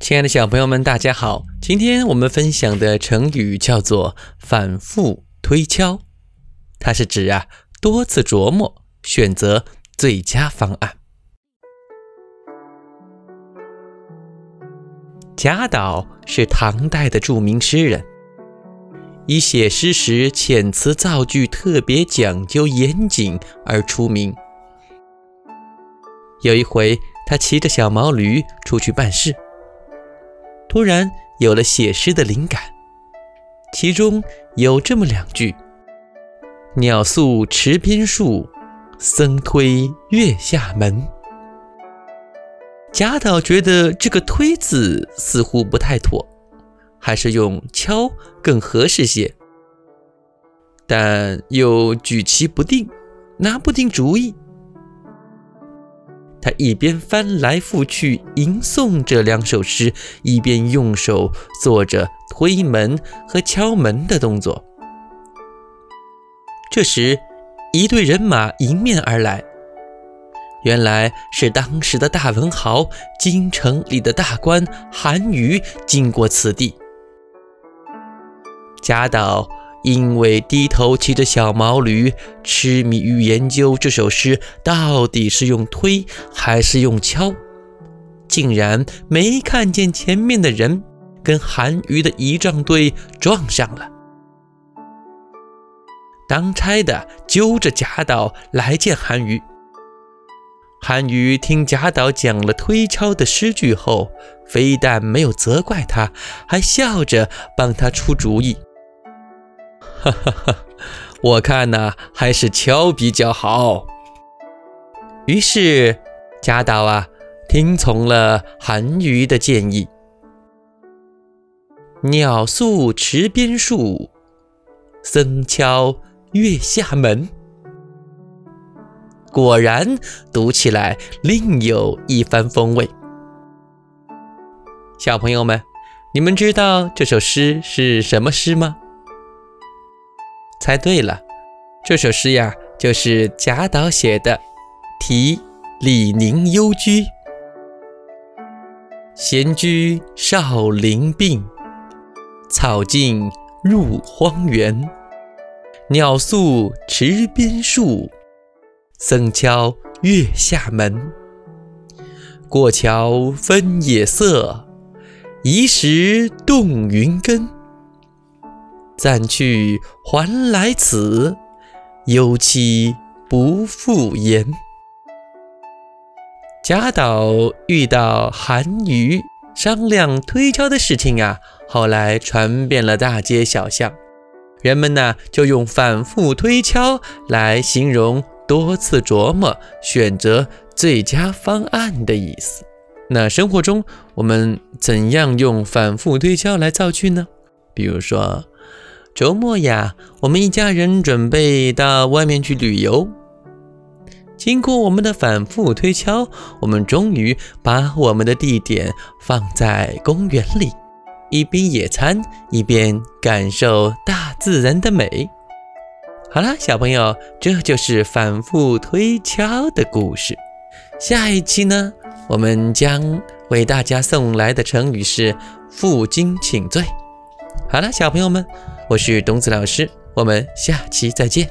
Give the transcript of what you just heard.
亲爱的小朋友们，大家好！今天我们分享的成语叫做“反复推敲”，它是指啊多次琢磨，选择最佳方案。贾岛是唐代的著名诗人，以写诗时遣词造句特别讲究严谨而出名。有一回，他骑着小毛驴出去办事。突然有了写诗的灵感，其中有这么两句：“鸟宿池边树，僧推月下门。”贾岛觉得这个“推”字似乎不太妥，还是用“敲”更合适些，但又举棋不定，拿不定主意。他一边翻来覆去吟诵这两首诗，一边用手做着推门和敲门的动作。这时，一队人马迎面而来，原来是当时的大文豪、京城里的大官韩愈经过此地。贾岛。因为低头骑着小毛驴，痴迷于研究这首诗到底是用推还是用敲，竟然没看见前面的人跟韩愈的仪仗队撞上了。当差的揪着贾岛来见韩愈。韩愈听贾岛讲了推敲的诗句后，非但没有责怪他，还笑着帮他出主意。哈哈哈，我看呢，还是敲比较好。于是贾岛啊，听从了韩愈的建议。鸟宿池边树，僧敲月下门。果然读起来另有一番风味。小朋友们，你们知道这首诗是什么诗吗？猜对了，这首诗呀，就是贾岛写的《题李宁幽居》。闲居少陵病，草径入荒原。鸟宿池边树，僧敲月下门。过桥分野色，移石动云根。暂去还来此，忧期不复言。贾岛遇到韩愈商量推敲的事情啊，后来传遍了大街小巷，人们呢就用反复推敲来形容多次琢磨、选择最佳方案的意思。那生活中我们怎样用反复推敲来造句呢？比如说。周末呀，我们一家人准备到外面去旅游。经过我们的反复推敲，我们终于把我们的地点放在公园里，一边野餐一边感受大自然的美。好了，小朋友，这就是反复推敲的故事。下一期呢，我们将为大家送来的成语是“负荆请罪”。好了，小朋友们。我是东子老师，我们下期再见。